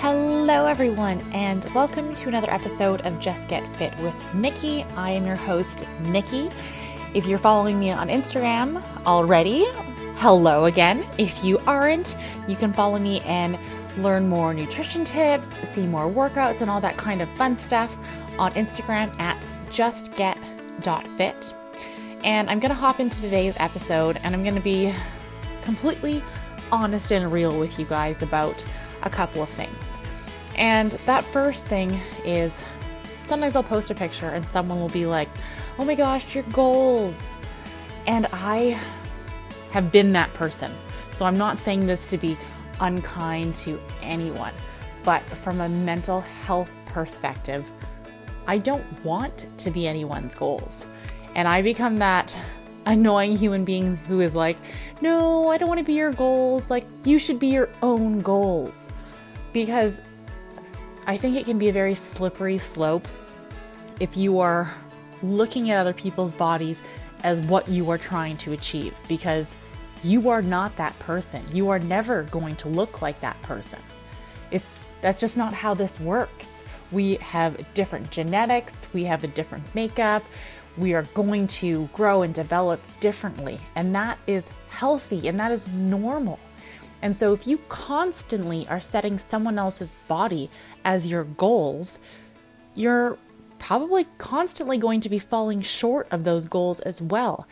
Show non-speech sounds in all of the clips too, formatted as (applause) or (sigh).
Hello, everyone, and welcome to another episode of Just Get Fit with Nikki. I am your host, Nikki. If you're following me on Instagram already, hello again. If you aren't, you can follow me and learn more nutrition tips, see more workouts, and all that kind of fun stuff on Instagram at justget.fit. And I'm going to hop into today's episode and I'm going to be completely honest and real with you guys about a couple of things. And that first thing is sometimes I'll post a picture and someone will be like, oh my gosh, your goals. And I have been that person. So I'm not saying this to be unkind to anyone, but from a mental health perspective, I don't want to be anyone's goals. And I become that annoying human being who is like, no, I don't want to be your goals. Like, you should be your own goals. Because I think it can be a very slippery slope if you are looking at other people's bodies as what you are trying to achieve. Because you are not that person. You are never going to look like that person. It's that's just not how this works. We have different genetics, we have a different makeup, we are going to grow and develop differently. And that is healthy and that is normal. And so, if you constantly are setting someone else's body as your goals, you're probably constantly going to be falling short of those goals as well.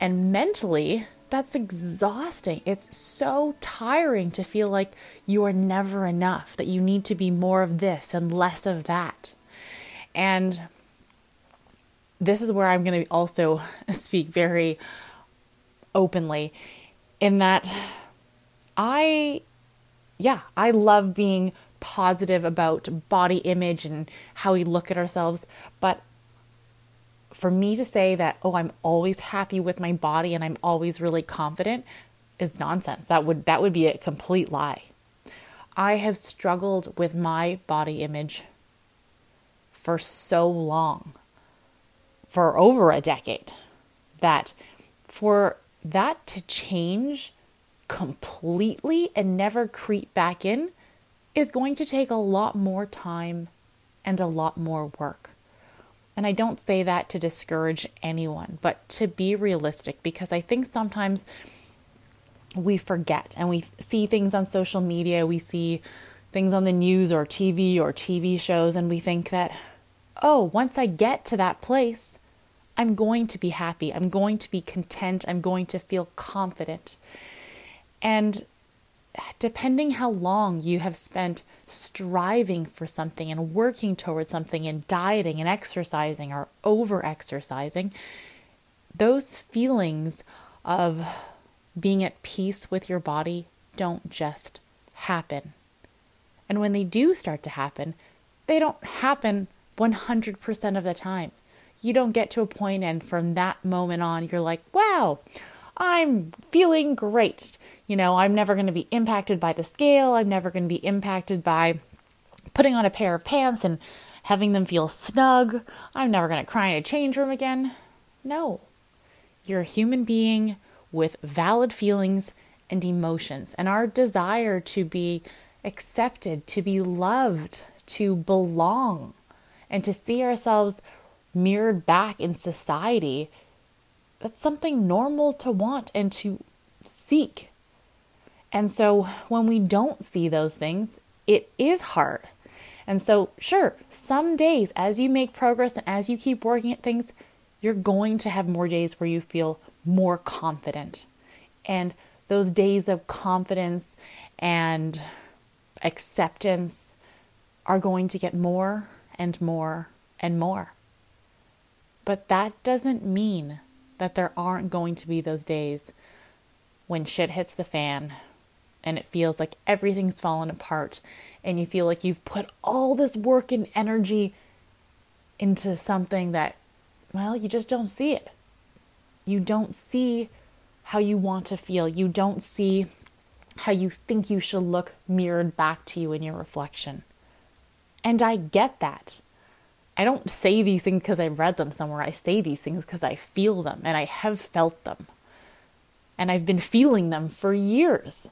And mentally, that's exhausting. It's so tiring to feel like you are never enough, that you need to be more of this and less of that. And this is where I'm going to also (laughs) speak very openly in that I, yeah, I love being positive about body image and how we look at ourselves, but for me to say that, oh, I'm always happy with my body and I'm always really confident is nonsense. That would that would be a complete lie. I have struggled with my body image for so long. For over a decade. That for that to change completely and never creep back in is going to take a lot more time and a lot more work. And I don't say that to discourage anyone, but to be realistic because I think sometimes we forget and we see things on social media, we see things on the news or TV or TV shows, and we think that, oh, once I get to that place, I'm going to be happy, I'm going to be content, I'm going to feel confident. And depending how long you have spent striving for something and working towards something and dieting and exercising or over exercising, those feelings of being at peace with your body don't just happen. And when they do start to happen, they don't happen 100% of the time. You don't get to a point and from that moment on, you're like, wow, I'm feeling great. You know, I'm never going to be impacted by the scale. I'm never going to be impacted by putting on a pair of pants and having them feel snug. I'm never going to cry in a change room again. No. You're a human being with valid feelings and emotions, and our desire to be accepted, to be loved, to belong, and to see ourselves mirrored back in society. That's something normal to want and to seek. And so when we don't see those things, it is hard. And so, sure, some days as you make progress and as you keep working at things, you're going to have more days where you feel more confident. And those days of confidence and acceptance are going to get more and more and more. But that doesn't mean that there aren't going to be those days when shit hits the fan, and it feels like everything's fallen apart and you feel like you've put all this work and energy into something that well you just don't see it. You don't see how you want to feel. You don't see how you think you should look mirrored back to you in your reflection. And i get that i don't say these things because i've read them somewhere i say these things because i feel them and i have felt them and i've been feeling them for years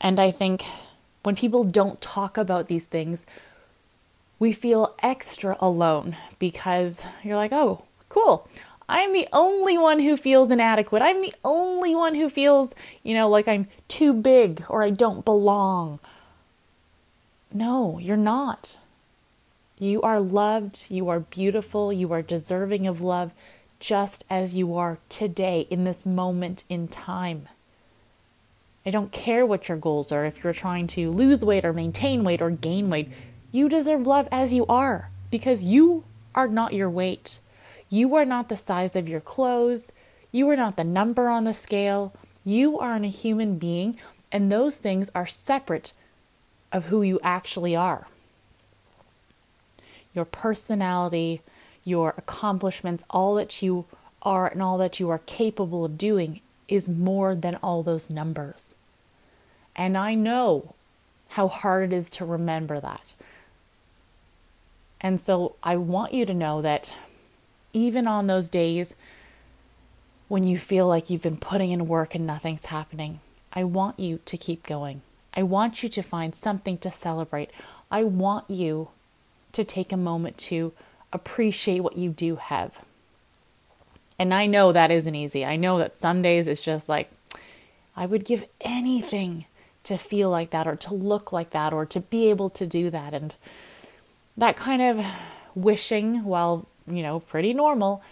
and I think when people don't talk about these things, we feel extra alone because you're like, oh, cool. I'm the only one who feels inadequate. I'm the only one who feels, you know, like I'm too big or I don't belong. No, you're not. You are loved, you are beautiful, you are deserving of love just as you are today in this moment in time. I don't care what your goals are. If you're trying to lose weight or maintain weight or gain weight, you deserve love as you are because you are not your weight. You are not the size of your clothes. You are not the number on the scale. You are a human being, and those things are separate of who you actually are. Your personality, your accomplishments, all that you are, and all that you are capable of doing is more than all those numbers. And I know how hard it is to remember that. And so I want you to know that even on those days when you feel like you've been putting in work and nothing's happening, I want you to keep going. I want you to find something to celebrate. I want you to take a moment to appreciate what you do have. And I know that isn't easy. I know that some days it's just like, I would give anything to feel like that or to look like that or to be able to do that. And that kind of wishing, while, you know, pretty normal,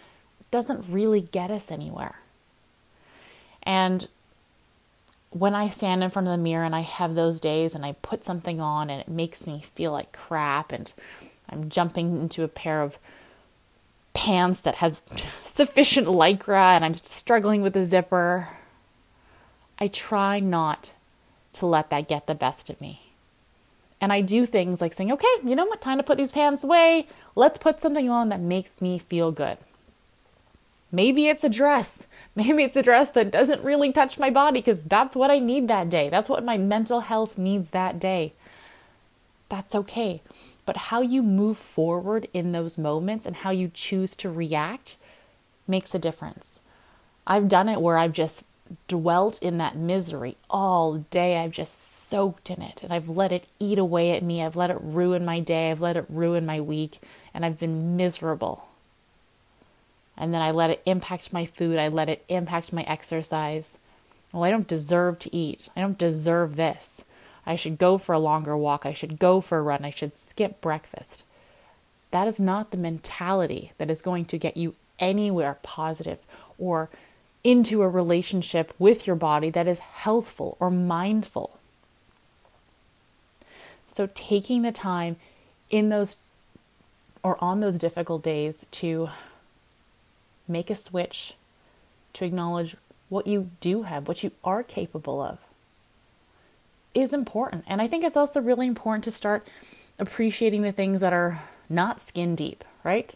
doesn't really get us anywhere. And when I stand in front of the mirror and I have those days and I put something on and it makes me feel like crap and I'm jumping into a pair of pants that has (laughs) sufficient lycra and I'm struggling with the zipper, I try not to let that get the best of me. And I do things like saying, okay, you know what, time to put these pants away. Let's put something on that makes me feel good. Maybe it's a dress. (laughs) Maybe it's a dress that doesn't really touch my body because that's what I need that day. That's what my mental health needs that day. That's okay. But how you move forward in those moments and how you choose to react makes a difference. I've done it where I've just dwelt in that misery all day. I've just soaked in it and I've let it eat away at me. I've let it ruin my day. I've let it ruin my week and I've been miserable. And then I let it impact my food. I let it impact my exercise. Well, I don't deserve to eat. I don't deserve this. I should go for a longer walk. I should go for a run. I should skip breakfast. That is not the mentality that is going to get you anywhere positive or into a relationship with your body that is healthful or mindful. So, taking the time in those or on those difficult days to make a switch, to acknowledge what you do have, what you are capable of, is important. And I think it's also really important to start appreciating the things that are not skin deep, right?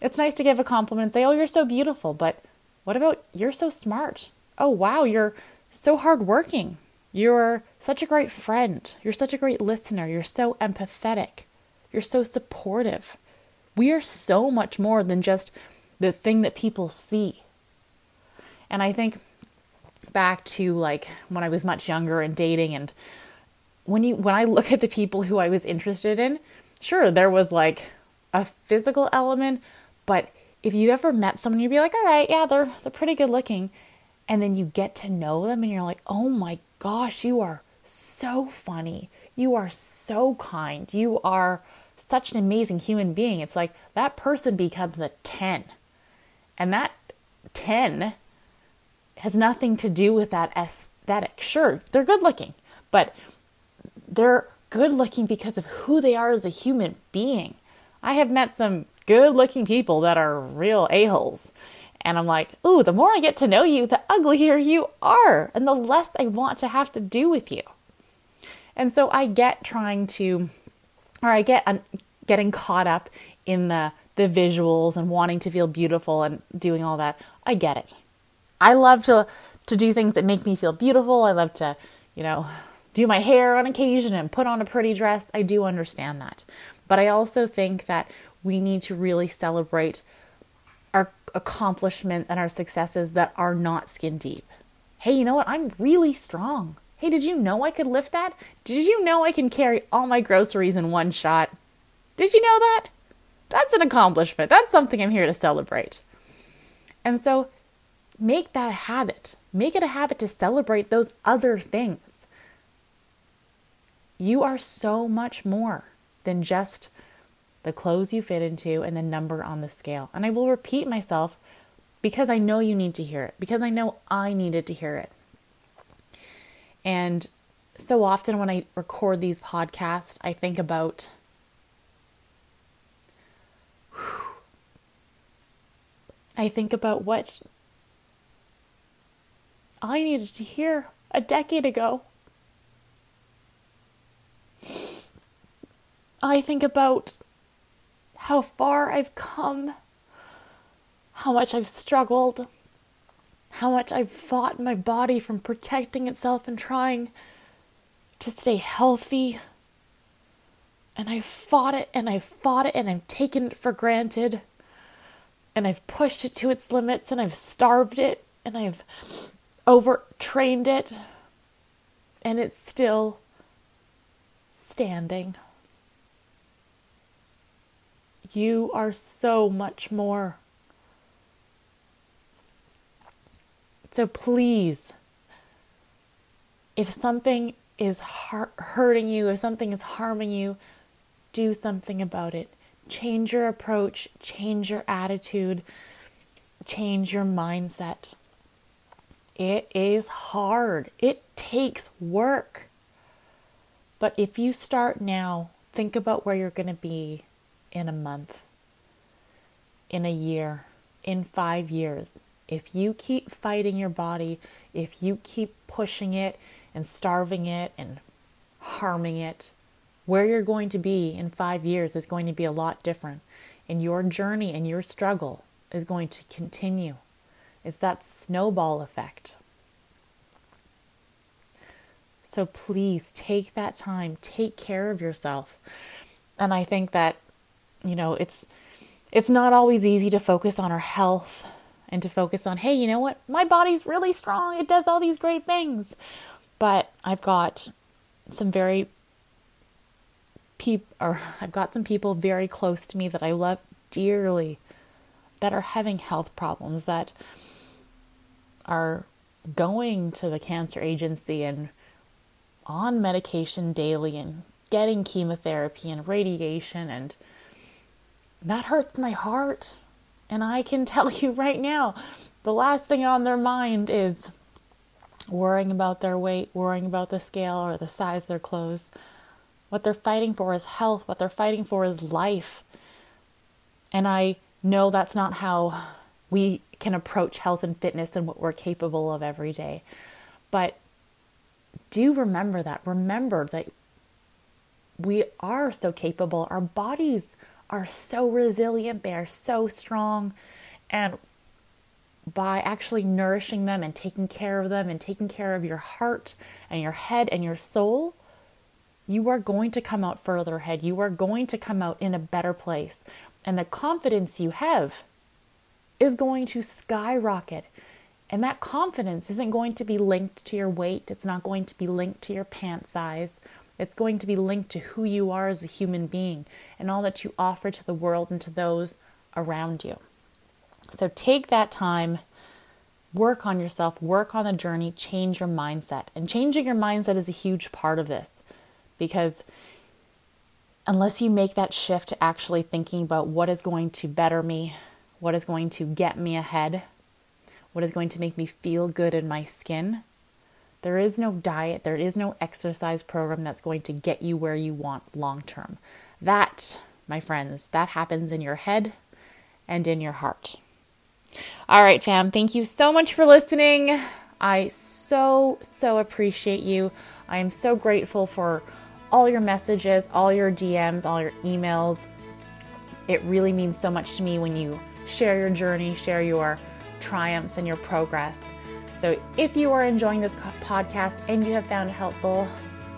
It's nice to give a compliment and say, Oh, you're so beautiful, but what about you're so smart? Oh, wow, you're so hardworking. You're such a great friend. You're such a great listener. You're so empathetic. You're so supportive. We are so much more than just the thing that people see. And I think back to like when I was much younger and dating and when you when I look at the people who I was interested in, sure there was like a physical element, but if you ever met someone, you'd be like, all right, yeah, they're they're pretty good looking, and then you get to know them, and you're like, oh my gosh, you are so funny, you are so kind, you are such an amazing human being. It's like that person becomes a ten, and that ten has nothing to do with that aesthetic. Sure, they're good looking, but they're good looking because of who they are as a human being. I have met some good looking people that are real a-holes. And I'm like, ooh, the more I get to know you, the uglier you are, and the less I want to have to do with you. And so I get trying to, or I get un- getting caught up in the the visuals and wanting to feel beautiful and doing all that. I get it. I love to to do things that make me feel beautiful. I love to, you know, do my hair on occasion and put on a pretty dress. I do understand that. But I also think that we need to really celebrate our accomplishments and our successes that are not skin deep. Hey, you know what? I'm really strong. Hey, did you know I could lift that? Did you know I can carry all my groceries in one shot? Did you know that? That's an accomplishment. That's something I'm here to celebrate. And so make that habit. Make it a habit to celebrate those other things. You are so much more than just the clothes you fit into and the number on the scale. And I will repeat myself because I know you need to hear it, because I know I needed to hear it. And so often when I record these podcasts, I think about (sighs) I think about what I needed to hear a decade ago. I think about how far I've come, how much I've struggled, how much I've fought my body from protecting itself and trying to stay healthy. And I've fought it and I've fought it and I've taken it for granted. And I've pushed it to its limits and I've starved it and I've overtrained it. And it's still standing. You are so much more. So please, if something is hurting you, if something is harming you, do something about it. Change your approach, change your attitude, change your mindset. It is hard, it takes work. But if you start now, think about where you're going to be in a month, in a year, in five years. If you keep fighting your body, if you keep pushing it and starving it and harming it, where you're going to be in five years is going to be a lot different. And your journey and your struggle is going to continue. It's that snowball effect. So please take that time, take care of yourself. And I think that you know, it's it's not always easy to focus on our health and to focus on, hey, you know what? My body's really strong. It does all these great things. But I've got some very peop or I've got some people very close to me that I love dearly that are having health problems that are going to the cancer agency and on medication daily and getting chemotherapy and radiation and that hurts my heart. And I can (laughs) tell you right now, the last thing on their mind is worrying about their weight, worrying about the scale or the size of their clothes. What they're fighting for is health, what they're fighting for is life. And I know that's not how we can approach health and fitness and what we're capable of every day. But do remember that. Remember that we are so capable. Our bodies are so resilient, they are so strong. And by actually nourishing them and taking care of them and taking care of your heart and your head and your soul, you are going to come out further ahead. You are going to come out in a better place. And the confidence you have is going to skyrocket. And that confidence isn't going to be linked to your weight, it's not going to be linked to your pant size it's going to be linked to who you are as a human being and all that you offer to the world and to those around you. So take that time, work on yourself, work on the journey, change your mindset. And changing your mindset is a huge part of this because unless you make that shift to actually thinking about what is going to better me, what is going to get me ahead, what is going to make me feel good in my skin, there is no diet, there is no exercise program that's going to get you where you want long term. That, my friends, that happens in your head and in your heart. All right, fam, thank you so much for listening. I so, so appreciate you. I am so grateful for all your messages, all your DMs, all your emails. It really means so much to me when you share your journey, share your triumphs and your progress. So if you are enjoying this podcast and you have found it helpful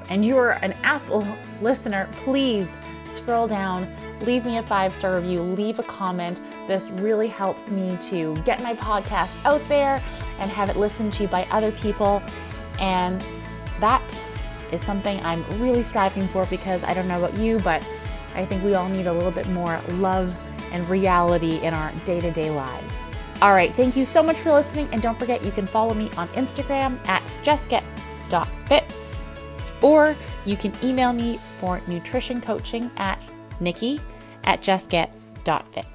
and you are an Apple listener, please scroll down, leave me a five star review, leave a comment. This really helps me to get my podcast out there and have it listened to by other people. And that is something I'm really striving for because I don't know about you, but I think we all need a little bit more love and reality in our day to day lives. All right, thank you so much for listening. And don't forget, you can follow me on Instagram at justget.fit or you can email me for nutrition coaching at nikki at justget.fit.